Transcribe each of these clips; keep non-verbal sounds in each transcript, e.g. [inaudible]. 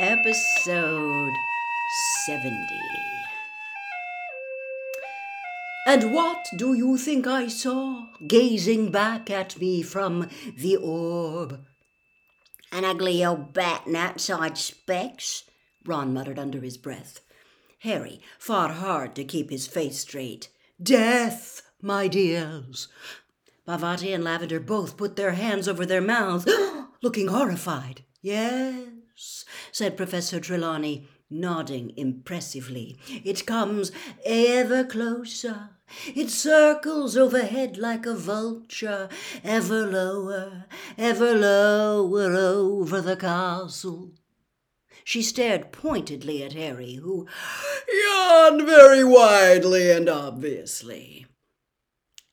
Episode 70. And what do you think I saw gazing back at me from the orb? An ugly old bat and outside specs, Ron muttered under his breath. Harry fought hard to keep his face straight. Death, my dears. Parvati and Lavender both put their hands over their mouths, [gasps] looking horrified. Yes, said Professor Trelawney, nodding impressively. It comes ever closer. It circles overhead like a vulture, ever lower, ever lower over the castle. She stared pointedly at Harry, who yawned very widely and obviously.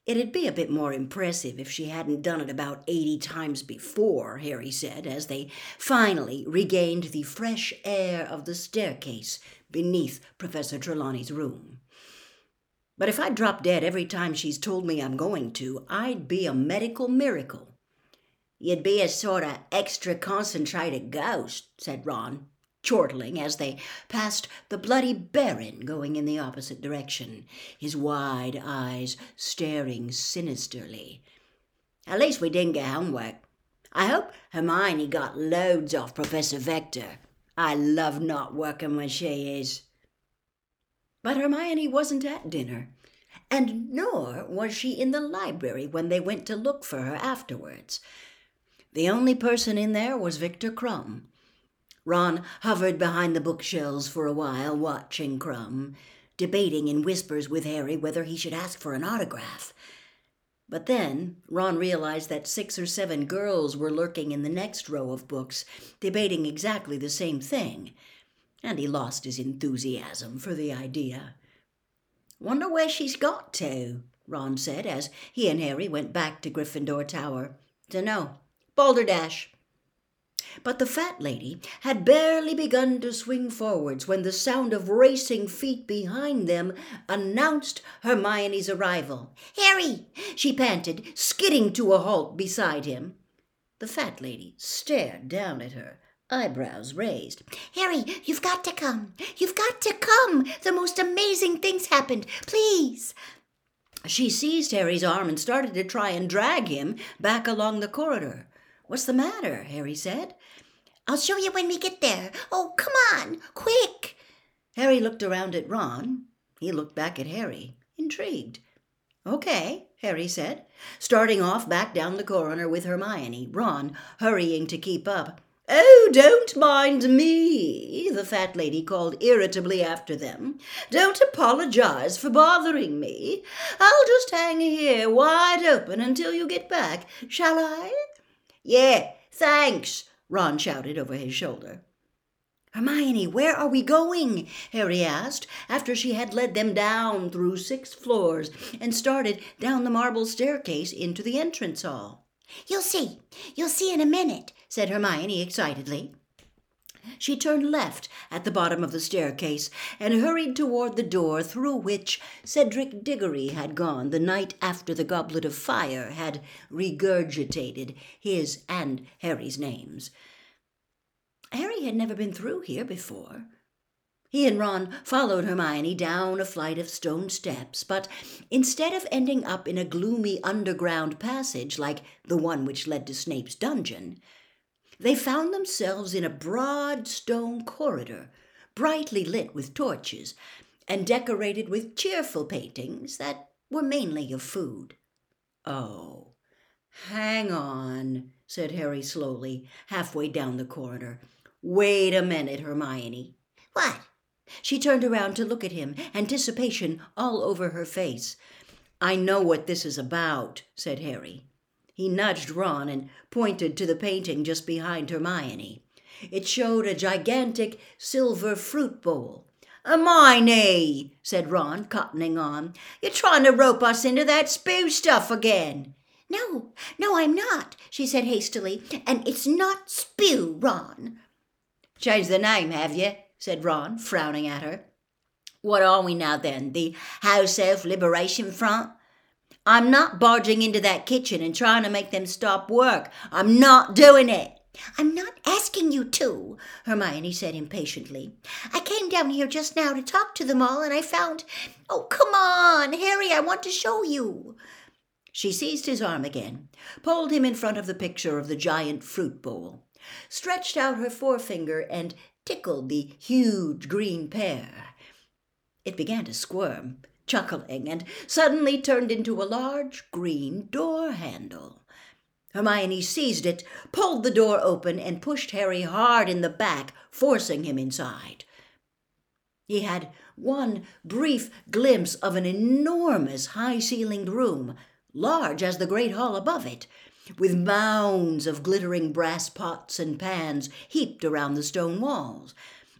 It'd be a bit more impressive if she hadn't done it about eighty times before, Harry said, as they finally regained the fresh air of the staircase beneath Professor Trelawney's room. But if I drop dead every time she's told me I'm going to, I'd be a medical miracle. You'd be a sort of extra concentrated ghost, said Ron, chortling as they passed the bloody Baron going in the opposite direction, his wide eyes staring sinisterly. At least we didn't get homework. I hope Hermione got loads off Professor Vector. I love not working when she is. But Hermione wasn't at dinner, and nor was she in the library when they went to look for her afterwards. The only person in there was Victor Krum, Ron hovered behind the bookshelves for a while, watching Krum, debating in whispers with Harry whether he should ask for an autograph. But then Ron realized that six or seven girls were lurking in the next row of books, debating exactly the same thing, and he lost his enthusiasm for the idea. Wonder where she's got to, Ron said as he and Harry went back to Gryffindor Tower. Dunno. Balderdash. But the fat lady had barely begun to swing forwards when the sound of racing feet behind them announced Hermione's arrival. Harry! she panted, skidding to a halt beside him. The fat lady stared down at her, eyebrows raised. Harry, you've got to come. You've got to come. The most amazing things happened. Please. She seized Harry's arm and started to try and drag him back along the corridor. What's the matter? Harry said. I'll show you when we get there. Oh, come on, quick. Harry looked around at Ron. He looked back at Harry, intrigued. Okay, Harry said, starting off back down the corridor with Hermione, Ron hurrying to keep up. Oh, don't mind me, the fat lady called irritably after them. Don't apologize for bothering me. I'll just hang here wide open until you get back, shall I? Yeah, thanks, Ron shouted over his shoulder. Hermione, where are we going? Harry asked, after she had led them down through six floors and started down the marble staircase into the entrance hall. You'll see, you'll see in a minute, said Hermione excitedly. She turned left at the bottom of the staircase and hurried toward the door through which Cedric Diggory had gone the night after the goblet of fire had regurgitated his and Harry's names. Harry had never been through here before. He and Ron followed Hermione down a flight of stone steps, but instead of ending up in a gloomy underground passage like the one which led to Snape's dungeon, they found themselves in a broad stone corridor, brightly lit with torches, and decorated with cheerful paintings that were mainly of food. Oh, hang on, said Harry slowly, halfway down the corridor. Wait a minute, Hermione. What? She turned around to look at him, anticipation all over her face. I know what this is about, said Harry. He nudged Ron and pointed to the painting just behind Hermione. It showed a gigantic silver fruit bowl. Hermione, said Ron, cottoning on, you're trying to rope us into that spew stuff again. No, no, I'm not, she said hastily, and it's not spew, Ron. Changed the name, have you? said Ron, frowning at her. What are we now then? The House Elf Liberation Front? I'm not barging into that kitchen and trying to make them stop work. I'm not doing it. I'm not asking you to, Hermione said impatiently. I came down here just now to talk to them all, and I found. Oh, come on, Harry, I want to show you. She seized his arm again, pulled him in front of the picture of the giant fruit bowl, stretched out her forefinger, and tickled the huge green pear. It began to squirm, chuckling, and suddenly turned into a large green door handle. Hermione seized it, pulled the door open, and pushed Harry hard in the back, forcing him inside. He had one brief glimpse of an enormous high ceilinged room, large as the great hall above it, with mounds of glittering brass pots and pans heaped around the stone walls,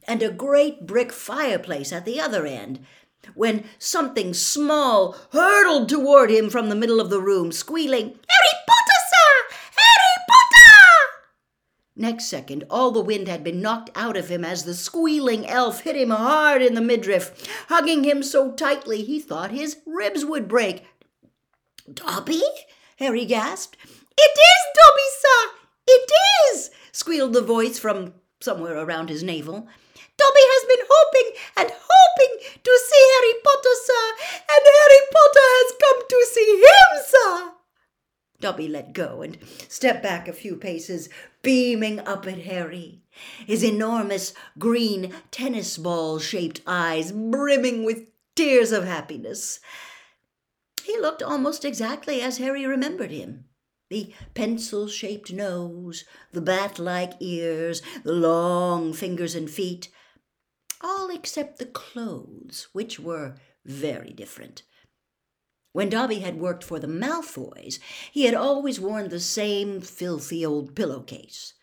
and a great brick fireplace at the other end, when something small hurtled toward him from the middle of the room, squealing, Harry Potter! Sir! Harry Potter! Next second, all the wind had been knocked out of him as the squealing elf hit him hard in the midriff, hugging him so tightly he thought his ribs would break. Dobby? Harry gasped. It is Dobby, sir! It is! squealed the voice from somewhere around his navel. Dobby has been hoping and hoping to see Harry Potter, sir, and Harry Potter has come to see him, sir. Dobby let go and stepped back a few paces, beaming up at Harry, his enormous green tennis ball shaped eyes brimming with tears of happiness. He looked almost exactly as Harry remembered him. The pencil shaped nose, the bat like ears, the long fingers and feet, all except the clothes, which were very different. When Dobby had worked for the Malfoys, he had always worn the same filthy old pillowcase.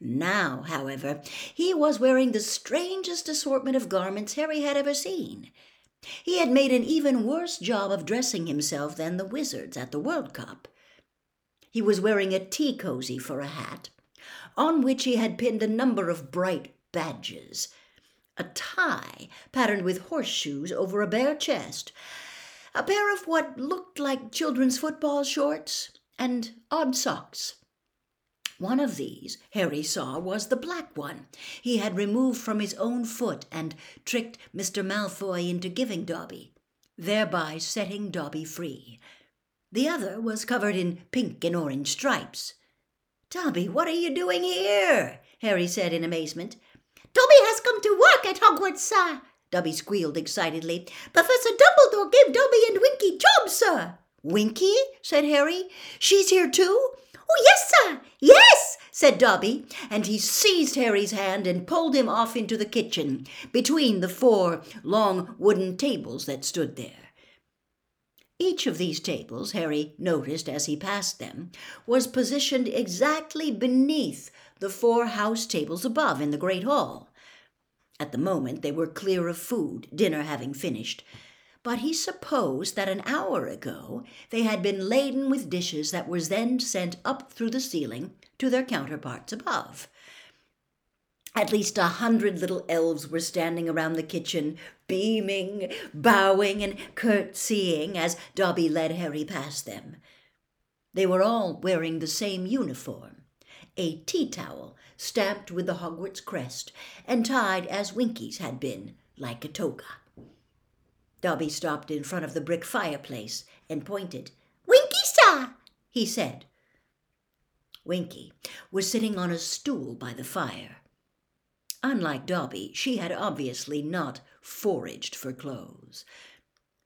Now, however, he was wearing the strangest assortment of garments Harry had ever seen. He had made an even worse job of dressing himself than the wizards at the World Cup. He was wearing a tea cozy for a hat, on which he had pinned a number of bright badges, a tie patterned with horseshoes over a bare chest, a pair of what looked like children's football shorts, and odd socks. One of these, Harry saw, was the black one he had removed from his own foot and tricked Mr. Malfoy into giving Dobby, thereby setting Dobby free. The other was covered in pink and orange stripes. Dobby, what are you doing here? Harry said in amazement. Dobby has come to work at Hogwarts, sir, Dobby squealed excitedly. Professor Dumbledore gave Dobby and Winky jobs, sir. Winky? said Harry. She's here too? Oh, yes, sir. Yes, said Dobby, and he seized Harry's hand and pulled him off into the kitchen, between the four long wooden tables that stood there. Each of these tables, Harry noticed as he passed them, was positioned exactly beneath the four house tables above in the great hall. At the moment they were clear of food, dinner having finished, but he supposed that an hour ago they had been laden with dishes that were then sent up through the ceiling to their counterparts above. At least a hundred little elves were standing around the kitchen, beaming, bowing, and curtsying as Dobby led Harry past them. They were all wearing the same uniform a tea towel stamped with the Hogwarts crest, and tied as Winky's had been, like a toga. Dobby stopped in front of the brick fireplace and pointed. Winky, sir, he said. Winky was sitting on a stool by the fire. Unlike Dobby, she had obviously not foraged for clothes.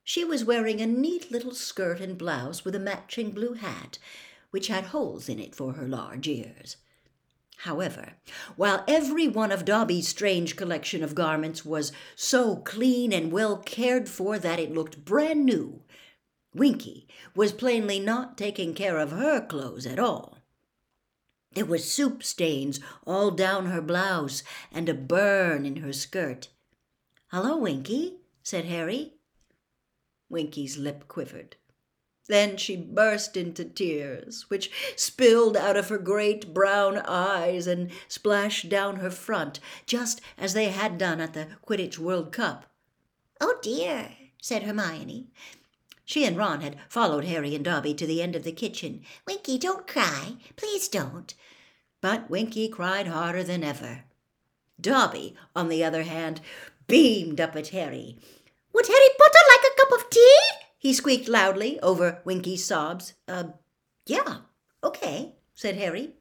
She was wearing a neat little skirt and blouse with a matching blue hat, which had holes in it for her large ears. However, while every one of Dobby's strange collection of garments was so clean and well cared for that it looked brand new, Winky was plainly not taking care of her clothes at all. There were soup stains all down her blouse and a burn in her skirt. Hello, Winky, said Harry. Winky's lip quivered. Then she burst into tears, which spilled out of her great brown eyes and splashed down her front, just as they had done at the Quidditch World Cup. Oh dear, said Hermione. She and Ron had followed Harry and Dobby to the end of the kitchen. Winky, don't cry. Please don't. But Winky cried harder than ever. Dobby, on the other hand, beamed up at Harry. Would Harry Potter like a cup of tea? he squeaked loudly over Winky's sobs. Uh, yeah, okay, said Harry.